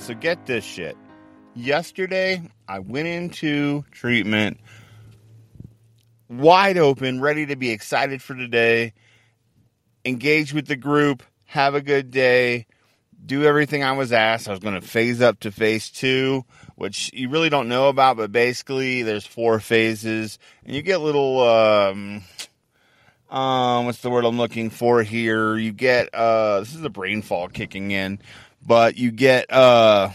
Right, so get this shit. Yesterday, I went into treatment wide open, ready to be excited for today, engage with the group, have a good day, do everything I was asked. I was going to phase up to phase two, which you really don't know about, but basically there's four phases, and you get little um, um, what's the word I'm looking for here? You get uh, this is the brain fog kicking in, but you get uh,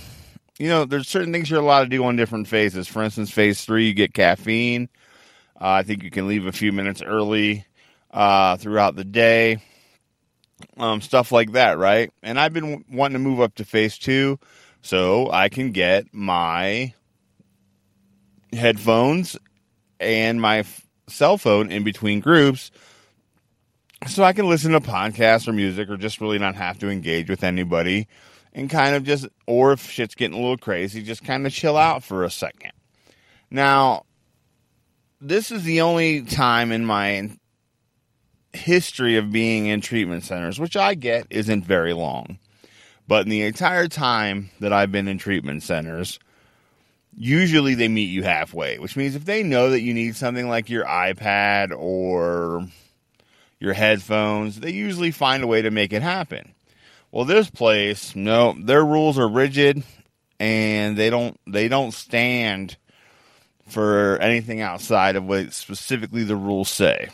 you know, there's certain things you're allowed to do on different phases. For instance, phase three, you get caffeine. Uh, I think you can leave a few minutes early uh, throughout the day um, stuff like that, right? And I've been wanting to move up to phase two so I can get my headphones and my f- cell phone in between groups so I can listen to podcasts or music or just really not have to engage with anybody and kind of just, or if shit's getting a little crazy, just kind of chill out for a second. Now, this is the only time in my history of being in treatment centers, which I get isn't very long. But in the entire time that I've been in treatment centers, usually they meet you halfway, which means if they know that you need something like your iPad or your headphones, they usually find a way to make it happen. Well, this place, no, their rules are rigid and they don't they don't stand for anything outside of what specifically the rules say.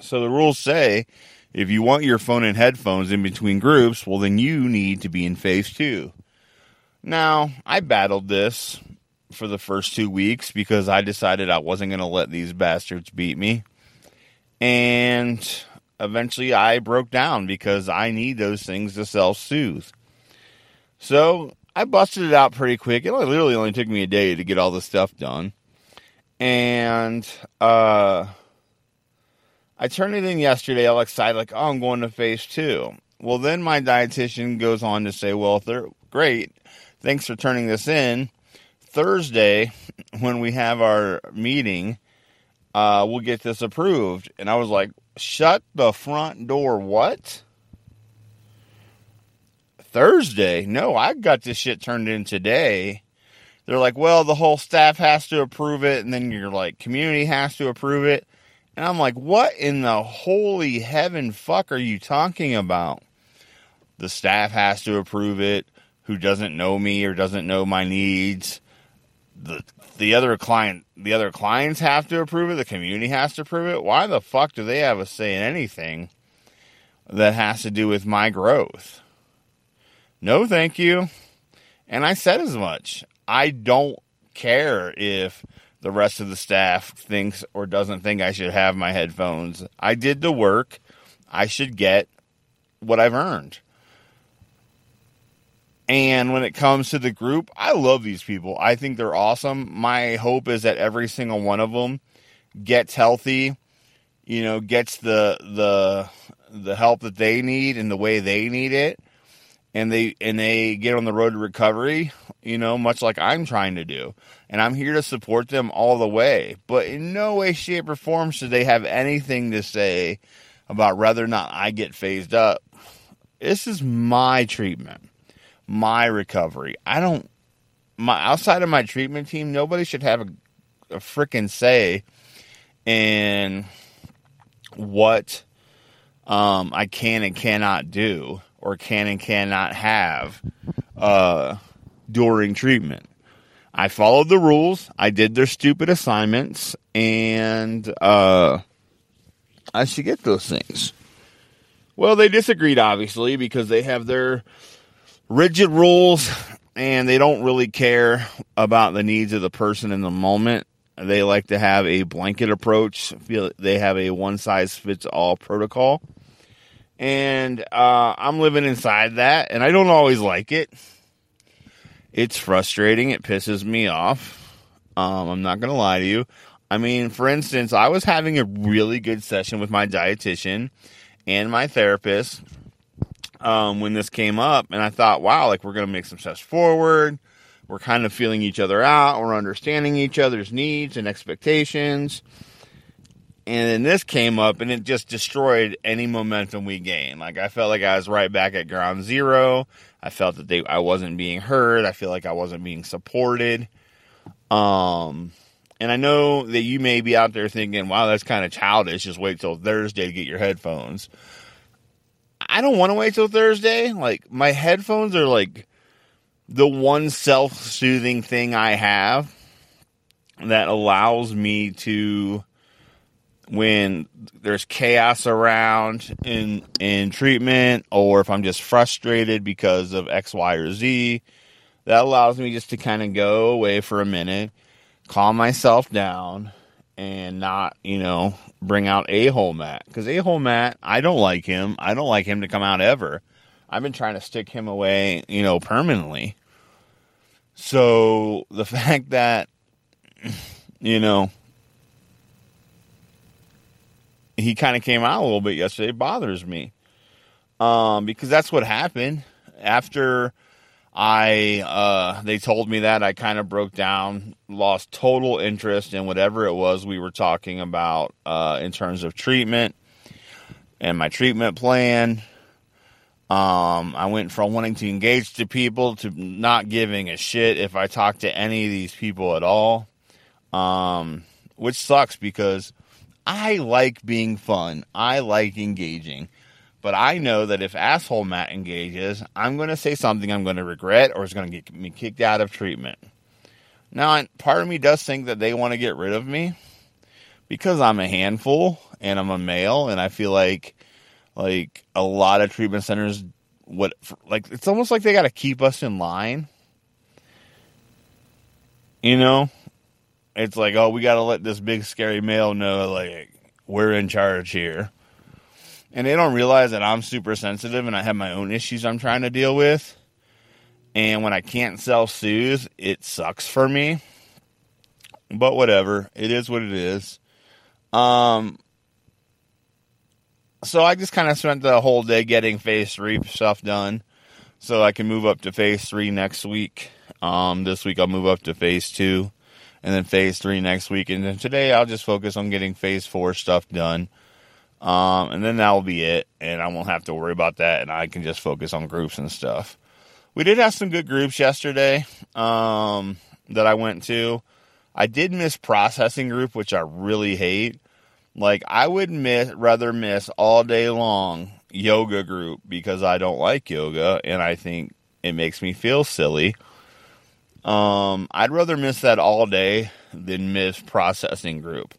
So the rules say if you want your phone and headphones in between groups, well, then you need to be in phase two. Now, I battled this for the first two weeks because I decided I wasn't going to let these bastards beat me. And eventually I broke down because I need those things to self soothe. So I busted it out pretty quick. It literally only took me a day to get all this stuff done. And, uh, I turned it in yesterday, all excited, like, oh, I'm going to phase two. Well, then my dietitian goes on to say, well, great. Thanks for turning this in. Thursday, when we have our meeting, uh, we'll get this approved. And I was like, shut the front door. What? Thursday? No, I got this shit turned in today. They're like, well, the whole staff has to approve it, and then your like community has to approve it. And I'm like, what in the holy heaven fuck are you talking about? The staff has to approve it. Who doesn't know me or doesn't know my needs? The the other client the other clients have to approve it. The community has to approve it. Why the fuck do they have a say in anything that has to do with my growth? No, thank you. And I said as much. I don't care if the rest of the staff thinks or doesn't think I should have my headphones. I did the work. I should get what I've earned. And when it comes to the group, I love these people. I think they're awesome. My hope is that every single one of them gets healthy, you know, gets the the the help that they need and the way they need it and they and they get on the road to recovery, you know, much like I'm trying to do. And I'm here to support them all the way. But in no way, shape, or form should they have anything to say about whether or not I get phased up. This is my treatment, my recovery. I don't my outside of my treatment team, nobody should have a, a freaking say in what um, I can and cannot do or can and cannot have uh, during treatment. I followed the rules. I did their stupid assignments, and uh, I should get those things. Well, they disagreed, obviously, because they have their rigid rules and they don't really care about the needs of the person in the moment. They like to have a blanket approach. Feel they have a one size fits all protocol and uh, I'm living inside that, and I don't always like it. It's frustrating. It pisses me off. Um, I'm not gonna lie to you. I mean, for instance, I was having a really good session with my dietitian and my therapist um, when this came up, and I thought, wow, like we're gonna make some steps forward. We're kind of feeling each other out. We're understanding each other's needs and expectations And then this came up and it just destroyed any momentum we gained. Like I felt like I was right back at ground zero. I felt that they I wasn't being heard. I feel like I wasn't being supported. Um and I know that you may be out there thinking, wow, that's kind of childish. Just wait till Thursday to get your headphones. I don't want to wait till Thursday. Like, my headphones are like the one self soothing thing I have that allows me to, when there's chaos around in, in treatment, or if I'm just frustrated because of X, Y, or Z, that allows me just to kind of go away for a minute calm myself down and not, you know, bring out a hole Mat. Because a hole Mat, I don't like him. I don't like him to come out ever. I've been trying to stick him away, you know, permanently. So the fact that, you know, he kind of came out a little bit yesterday bothers me. Um, because that's what happened after I uh, they told me that I kind of broke down, lost total interest in whatever it was we were talking about uh, in terms of treatment and my treatment plan. Um, I went from wanting to engage to people to not giving a shit if I talked to any of these people at all. Um, which sucks because I like being fun. I like engaging. But I know that if asshole Mat engages, I'm going to say something I'm going to regret or is going to get me kicked out of treatment. Now, part of me does think that they want to get rid of me because I'm a handful and I'm a male, and I feel like like a lot of treatment centers what like it's almost like they got to keep us in line. You know, it's like oh, we got to let this big scary male know like we're in charge here and they don't realize that I'm super sensitive and I have my own issues I'm trying to deal with. And when I can't self soothe, it sucks for me. But whatever, it is what it is. Um, so I just kind of spent the whole day getting phase three stuff done, so I can move up to phase three next week. Um, this week I'll move up to phase two, and then phase three next week, and then today I'll just focus on getting phase four stuff done. Um, and then that will be it, and I won't have to worry about that, and I can just focus on groups and stuff. We did have some good groups yesterday um, that I went to. I did miss processing group, which I really hate. Like I would miss rather miss all day long yoga group because I don't like yoga and I think it makes me feel silly. Um, I'd rather miss that all day than miss processing group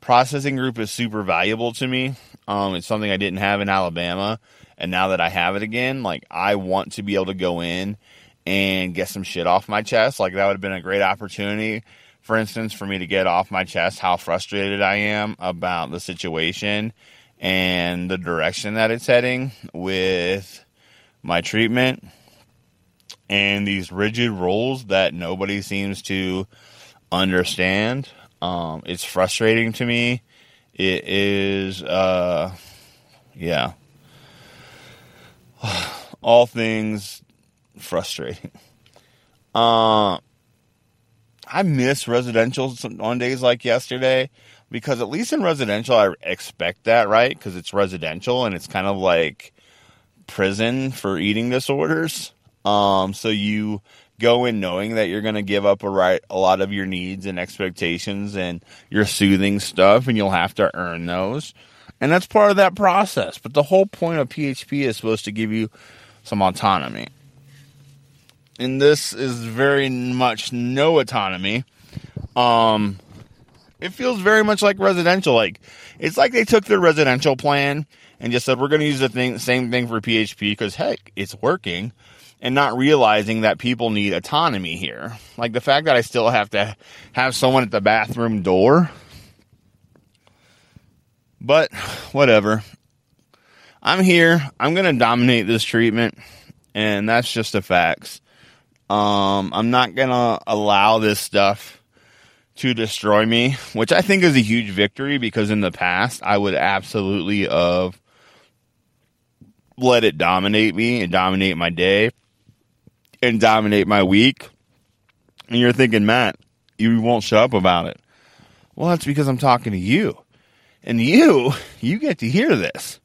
processing group is super valuable to me. Um, it's something I didn't have in Alabama, and now that I have it again, like I want to be able to go in and get some shit off my chest. Like that would have been a great opportunity, for instance, for me to get off my chest how frustrated I am about the situation and the direction that it's heading with my treatment and these rigid rules that nobody seems to understand. Um, it's frustrating to me. It is, uh, yeah, all things frustrating. Uh, I miss residential on days like yesterday because at least in residential, I expect that, right? Because it's residential and it's kind of like prison for eating disorders. Um, so you go in knowing that you're going to give up a right a lot of your needs and expectations and your soothing stuff and you'll have to earn those. And that's part of that process. But the whole point of php is supposed to give you some autonomy. And this is very much no autonomy. Um it feels very much like residential. Like it's like they took their residential plan and just said we're going to use the thing, same thing for php because heck it's working and not realizing that people need autonomy here. Like the fact that I still have to have someone at the bathroom door. But whatever. I'm here. I'm going to dominate this treatment, and that's just the facts. Um, I'm not going to allow this stuff to destroy me, which I think is a huge victory because in the past I would absolutely have let it dominate me and dominate my day and dominate my week. And you're thinking, Mat, you won't shut up about it. Well, that's because I'm talking to you. And you, you get to hear this.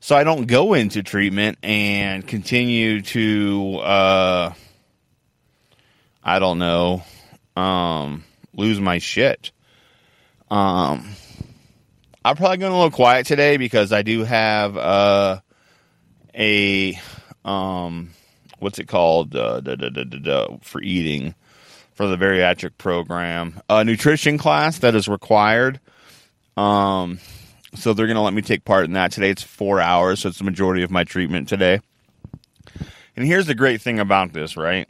So I don't go into treatment and continue to, uh, I don't know, um, lose my shit. Um, I'm probably going a little quiet today because I do have, uh, a, um, what's it called, uh, da, da, da, for eating for the bariatric program, a nutrition class that is required. Um, so they're going to let me take part in that today. It's four hours, so it's the majority of my treatment today. And here's the great thing about this, right?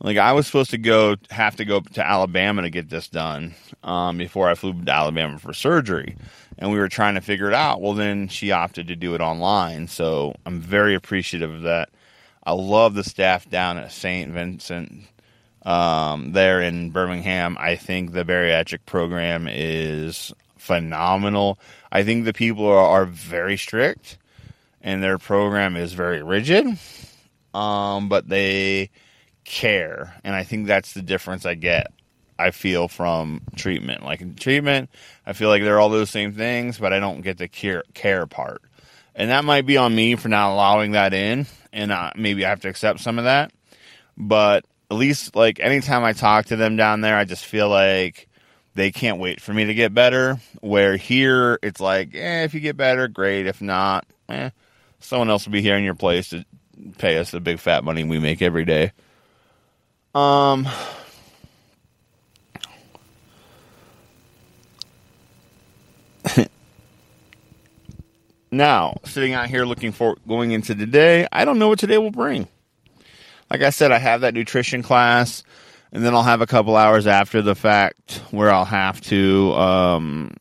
Like I was supposed to go, have to go to Alabama to get this done um, before I flew to Alabama for surgery, and we were trying to figure it out. Well, then she opted to do it online, so I'm very appreciative of that. I love the staff down at St. Vincent um, there in Birmingham. I think the bariatric program is phenomenal. I think the people are, are very strict and their program is very rigid, um, but they care. And I think that's the difference I get. I feel from treatment. Like in treatment, I feel like they're all those same things, but I don't get the care, care part. And that might be on me for not allowing that in, and uh, maybe I have to accept some of that. But at least, like, anytime I talk to them down there, I just feel like they can't wait for me to get better. Where here, it's like, eh, if you get better, great. If not, eh, someone else will be here in your place to pay us the big fat money we make every day. Um. Now, sitting out here looking for going into today, I don't know what today will bring. Like I said, I have that nutrition class and then I'll have a couple hours after the fact where I'll have to um,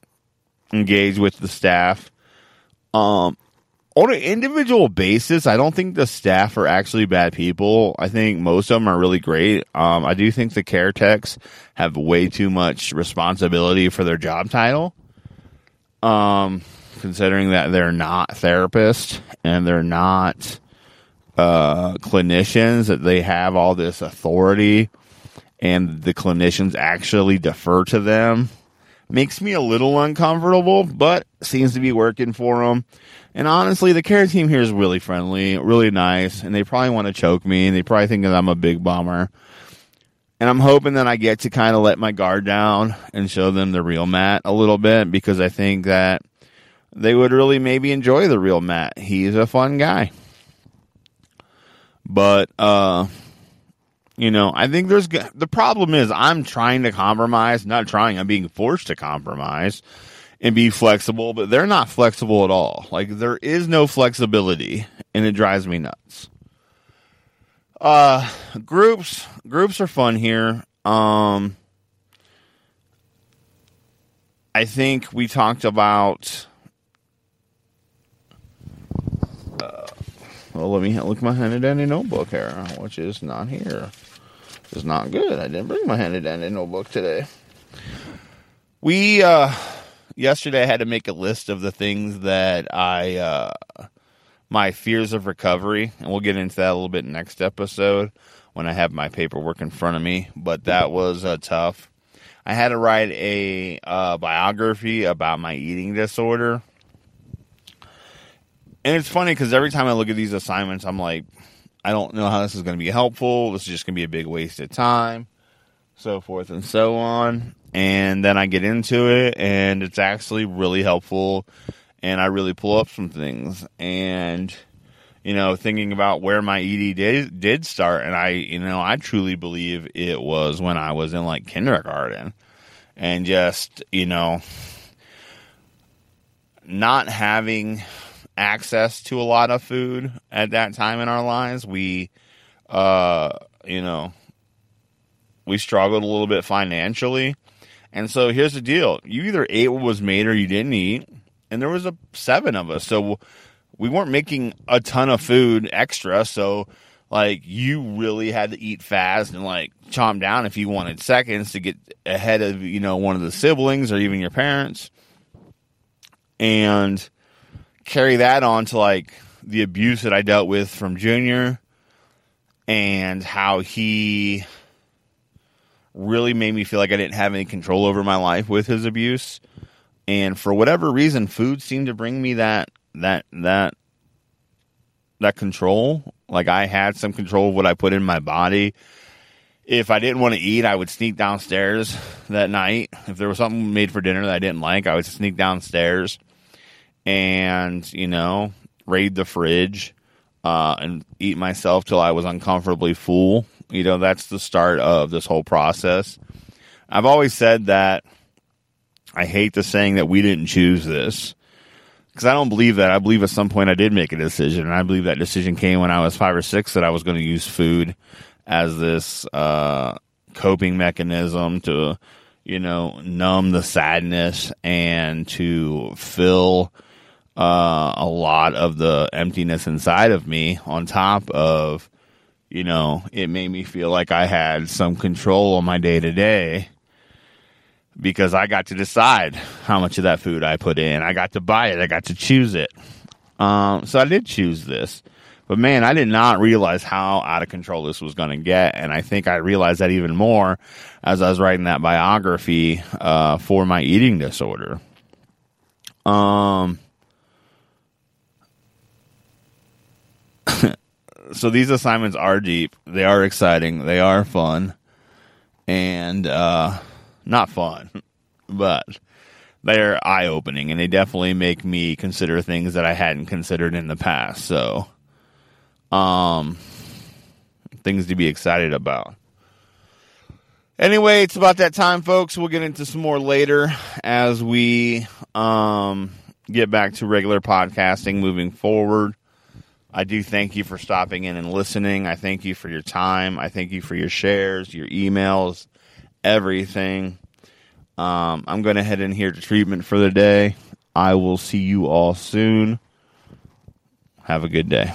engage with the staff. Um, on an individual basis, I don't think the staff are actually bad people. I think most of them are really great. Um, I do think the care techs have way too much responsibility for their job title. Um, considering that they're not therapists and they're not uh, clinicians, that they have all this authority and the clinicians actually defer to them makes me a little uncomfortable, but seems to be working for them. And honestly, the care team here is really friendly, really nice, and they probably want to choke me, and they probably think that I'm a big bummer. And I'm hoping that I get to kind of let my guard down and show them the real Mat a little bit because I think that they would really maybe enjoy the real Mat. He's a fun guy. But, uh, you know, I think there's the problem is I'm trying to compromise, not trying, I'm being forced to compromise and be flexible, but they're not flexible at all. Like there is no flexibility and it drives me nuts. Uh groups groups are fun here. Um I think we talked about well, let me look my handy dandy notebook here, which is not here. It's not good. I didn't bring my handy dandy notebook today. We uh yesterday I had to make a list of the things that I uh my fears of recovery, and we'll get into that a little bit next episode when I have my paperwork in front of me. But that was uh, tough. I had to write a uh, biography about my eating disorder. And it's funny because every time I look at these assignments, I'm like, I don't know how this is going to be helpful. This is just going to be a big waste of time, so forth and so on. And then I get into it, and it's actually really helpful. And I really pull up some things. And, you know, thinking about where my ED did, did start, and I, you know, I truly believe it was when I was in like kindergarten. And just, you know, not having access to a lot of food at that time in our lives. We, uh, you know, we struggled a little bit financially. And so here's the deal you either ate what was made or you didn't eat. And there was a seven of us. So we weren't making a ton of food extra. So, like, you really had to eat fast and, like, chomp down if you wanted seconds to get ahead of, you know, one of the siblings or even your parents. And carry that on to like the abuse that I dealt with from Junior and how he really made me feel like I didn't have any control over my life with his abuse. And for whatever reason, food seemed to bring me that that that that control. Like I had some control of what I put in my body. If I didn't want to eat, I would sneak downstairs that night. If there was something made for dinner that I didn't like, I would sneak downstairs and, you know, raid the fridge uh, and eat myself till I was uncomfortably full. You know, that's the start of this whole process. I've always said that I hate the saying that we didn't choose this because I don't believe that. I believe at some point I did make a decision, and I believe that decision came when I was five or six that I was going to use food as this uh, coping mechanism to, you know, numb the sadness and to fill uh, a lot of the emptiness inside of me. On top of, you know, it made me feel like I had some control on my day to day because I got to decide how much of that food I put in. I got to buy it. I got to choose it. Um, so I did choose this. But man, I did not realize how out of control this was going to get. And I think I realized that even more as I was writing that biography uh, for my eating disorder. Um, so these assignments are deep. They are exciting. They are fun. And, uh, not fun, but they're eye opening and they definitely make me consider things that I hadn't considered in the past. So, um, things to be excited about. Anyway, it's about that time, folks. We'll get into some more later as we um, get back to regular podcasting moving forward. I do thank you for stopping in and listening. I thank you for your time. I thank you for your shares, your emails, everything. Um, I'm going to head in here to treatment for the day. I will see you all soon. Have a good day.